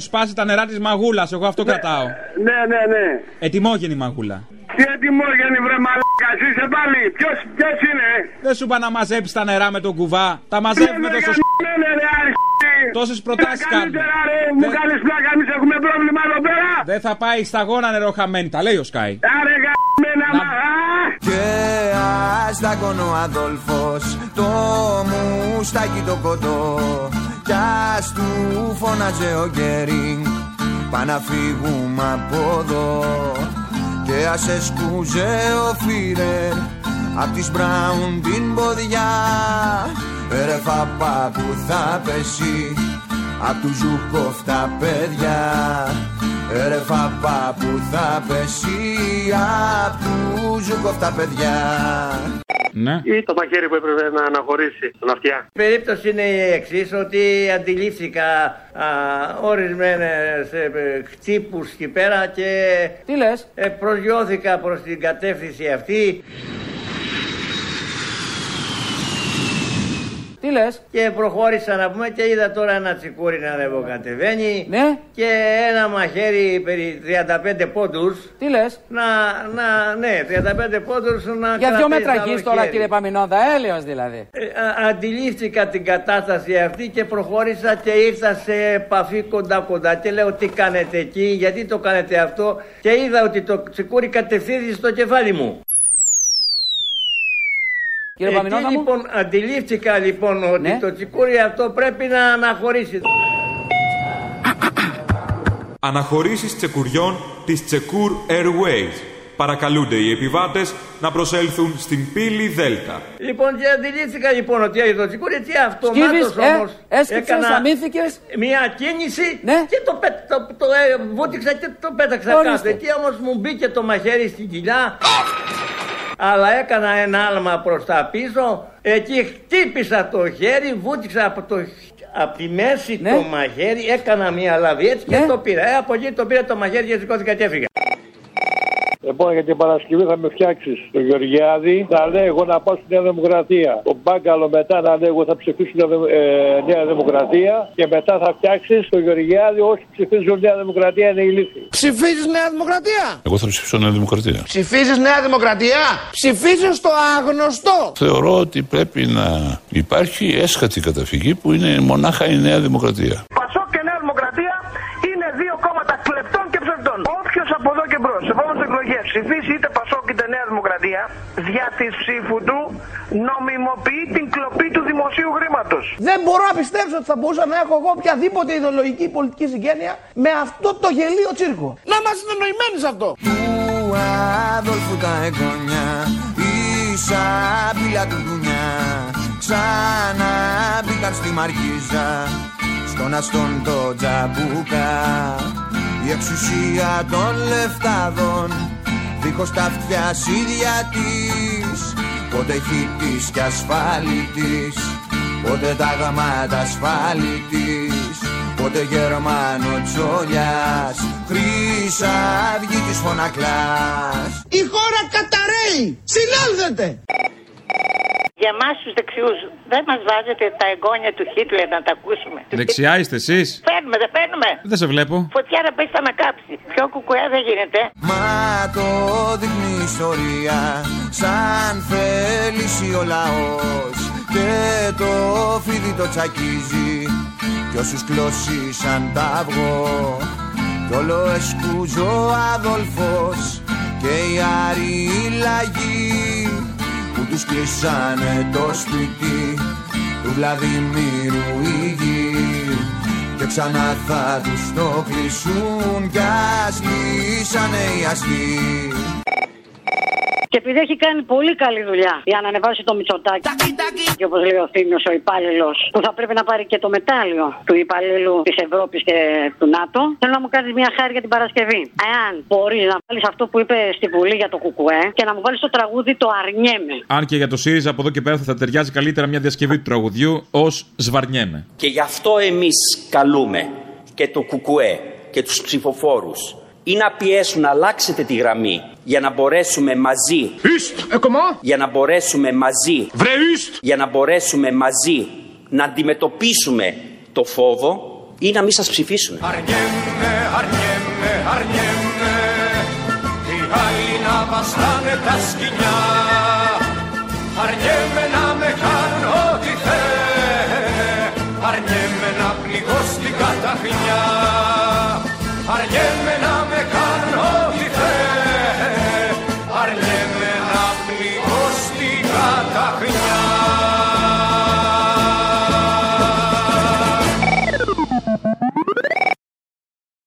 σπάσει τα νερά της μαγούλας, εγώ αυτό κρατάω. Ναι, ναι, ναι. Ετοιμόγενη μαγούλα. Τι ετοιμόγενη βρε μαλάκα, είσαι πάλι. Ποιος, ποιος είναι. Δεν σου είπα να μαζέψεις τα νερά με τον κουβά. Τα μαζεύουμε Ναι, το ναι, σωστό. ναι, ναι, ρε, αρχή, Τόσες προτάσεις κάνουμε. Καλύτερα ρε, μου κάνεις πλάκα, εμείς έχουμε πρόβλημα εδώ πέρα. Δεν θα πάει σταγόνα νερό χαμένη, τα λέει ο Σκάι. Άρε γαμμένα μαγά. Και αστάκον ο Αδόλφος το μουστάκι το κοντό κι ας του φώναζε ο Γκέρινγκ πά να φύγουμε από εδώ και ας εσκούζε ο Φίρερ απ' της Μπράουν την ποδιά. Ρε φαπά που θα πέσει απ' του Ζούκοφ τα παιδιά Ρε φαπά που θα πέσει απ' του Ζούκοφ τα παιδιά Ναι. Ή το μαχαίρι που έπρεπε να αναχωρήσει τον αυτιά. Η περίπτωση είναι η εξής ότι αντιλήφθηκα α, ορισμένες ε, ε, χτύπους εκεί πέρα και Τι λες; ε, προσγειώθηκα προς την κατεύθυνση αυτή Τι λες; και προχώρησα να πούμε και είδα τώρα ένα τσικούρι να ανεβοκατεβαίνει Ναι. και ένα μαχαίρι περί 35 πόντους Τι λες; να, να, ναι, 35 πόντους να Για δυο κρατήσει μέτρα το άλλο γης τώρα χέρι. κύριε Παμινόδα, έλεος δηλαδή. Ε, α- αντιλήφθηκα την κατάσταση αυτή και προχώρησα και ήρθα σε επαφή κοντά κοντά και λέω τι κάνετε εκεί, γιατί το κάνετε αυτό; Και είδα ότι το τσικούρι κατευθύνει στο κεφάλι μου. Κύριε Εκεί, Παμινόδα μου. λοιπόν, αντιλήφθηκα λοιπόν ότι Ναι. το τσικούρι αυτό πρέπει να αναχωρήσει. Αναχωρήσεις τσεκουριών της Τσεκούρ Airways. Παρακαλούνται οι επιβάτες να προσέλθουν στην πύλη Δέλτα. Λοιπόν και αντιλήφθηκα λοιπόν ότι έγινε το τσικούρι έτσι αυτομάτως Σκύβεις, ε, όμως έσκυψες, αμύθηκες. μια κίνηση Ναι. και το, πέ, το, το ε, βούτυξα και το πέταξα Ορίστε. κάτω. Εκεί όμως μου μπήκε το μαχαίρι στην κοιλιά αλλά έκανα ένα άλμα προς τα πίσω εκεί χτύπησα το χέρι βούτυξα από το από τη μέση Ναι. το μαχαίρι έκανα μια λαβή έτσι και Ναι. το πήρα ε, από εκεί το πήρα το μαχαίρι και σηκώθηκα και έφυγα Λοιπόν, για την Παρασκευή θα με φτιάξεις το Γεωργιάδη. Να λέει εγώ να πάω στη Νέα Δημοκρατία. Το Μπάγκαλο μετά να λέει εγώ θα ψηφίσω Νέα Δε- ε, Νέα Δημοκρατία. Και μετά θα φτιάξεις το Γεωργιάδη. Όσοι ψηφίζουν Νέα Δημοκρατία είναι ηλίθιοι. Ψηφίζεις Νέα Δημοκρατία; Εγώ θα ψηφίσω Νέα Δημοκρατία. Ψηφίζεις Νέα Δημοκρατία; Ψηφίζεις το άγνωστο; Θεωρώ ότι πρέπει να υπάρχει έσχατη καταφυγή που είναι μονάχα η Νέα Δημοκρατία. Πασό από εδώ και μπρος, σε επόμενες εκλογές ψηφίσει είτε Πασό είτε Νέα Δημοκρατία, δια τη ψήφου του νομιμοποιεί την κλοπή του δημοσίου χρήματος. Δεν μπορώ να πιστέψω ότι θα μπορούσα να έχω εγώ οποιαδήποτε ιδεολογική ή πολιτική συγγένεια με αυτό το γελίο τσίρκο. Να είμαστε νοημένοι σε αυτό. του Αδόλφου τα εγγόνια η σάπηλα του δουνιά ξανά μπήκαν στη Μαρκίζα στον αστόν το τζαμπούκα η εξουσία των λεφτάδων δίχως τα αυτιά ίδια της πότε χιτής και ασφάλιτης πότε τα γαμάτα ασφάλιτης πότε Γερμανο Τσόλιας Χρύσα αυγή της φωνακλάς Η χώρα καταραίει. Συνέλθετε. Για εμά τους δεξιούς, δεν μας βάζετε τα εγγόνια του Χίτλερ να τα ακούσουμε. Δεξιά είστε εσείς; Φέρνουμε, δεν φέρνουμε. Δεν σε βλέπω. Φωτιά να πέσει να κάψει. Πιο κουκουέ δεν γίνεται. Μα το δείχνει η ιστορία σαν θέληση ο λαός και το φίδι το τσακίζει κι όσους κλώσει σαν τα αυγό κι όλο εσκούζω ο Αδόλφος και οι άριοι λαγοί που τους κλείσανε το σπίτι του Βλαδιμίρου η γη. Και ξανά θα τους το κλείσουν κι ας λύσανε οι αστεί Και επειδή έχει κάνει πολύ καλή δουλειά για να ανεβάσει το μυτσοτάκι. Και όπως λέει ο Θήμιος, ο υπάλληλος που θα πρέπει να πάρει και το μετάλλιο του υπαλλήλου της Ευρώπης και του ΝΑΤΟ, θέλω να μου κάνεις μια χάρη για την Παρασκευή. Εάν μπορείς να βάλεις αυτό που είπε στη Βουλή για το Κουκουέ και να μου βάλεις το τραγούδι Το Αρνιέμαι. Αν και για το ΣΥΡΙΖΑ από εδώ και πέρα θα ταιριάζει καλύτερα μια διασκευή του τραγουδιού ως Σβαρνιέμαι. Και γι' αυτό εμείς καλούμε και το ΚΚΕ και τους ψηφοφόρους ή να πιέσουν να αλλάξετε τη γραμμή για να μπορέσουμε μαζί για να μπορέσουμε μαζί για να μπορέσουμε μαζί να αντιμετωπίσουμε το φόβο ή να μην σας ψηφίσουν. Αρνιέμαι, αρνιέμαι, αρνιέμαι. Οι άλλοι να βαστάνε τα σκοινιά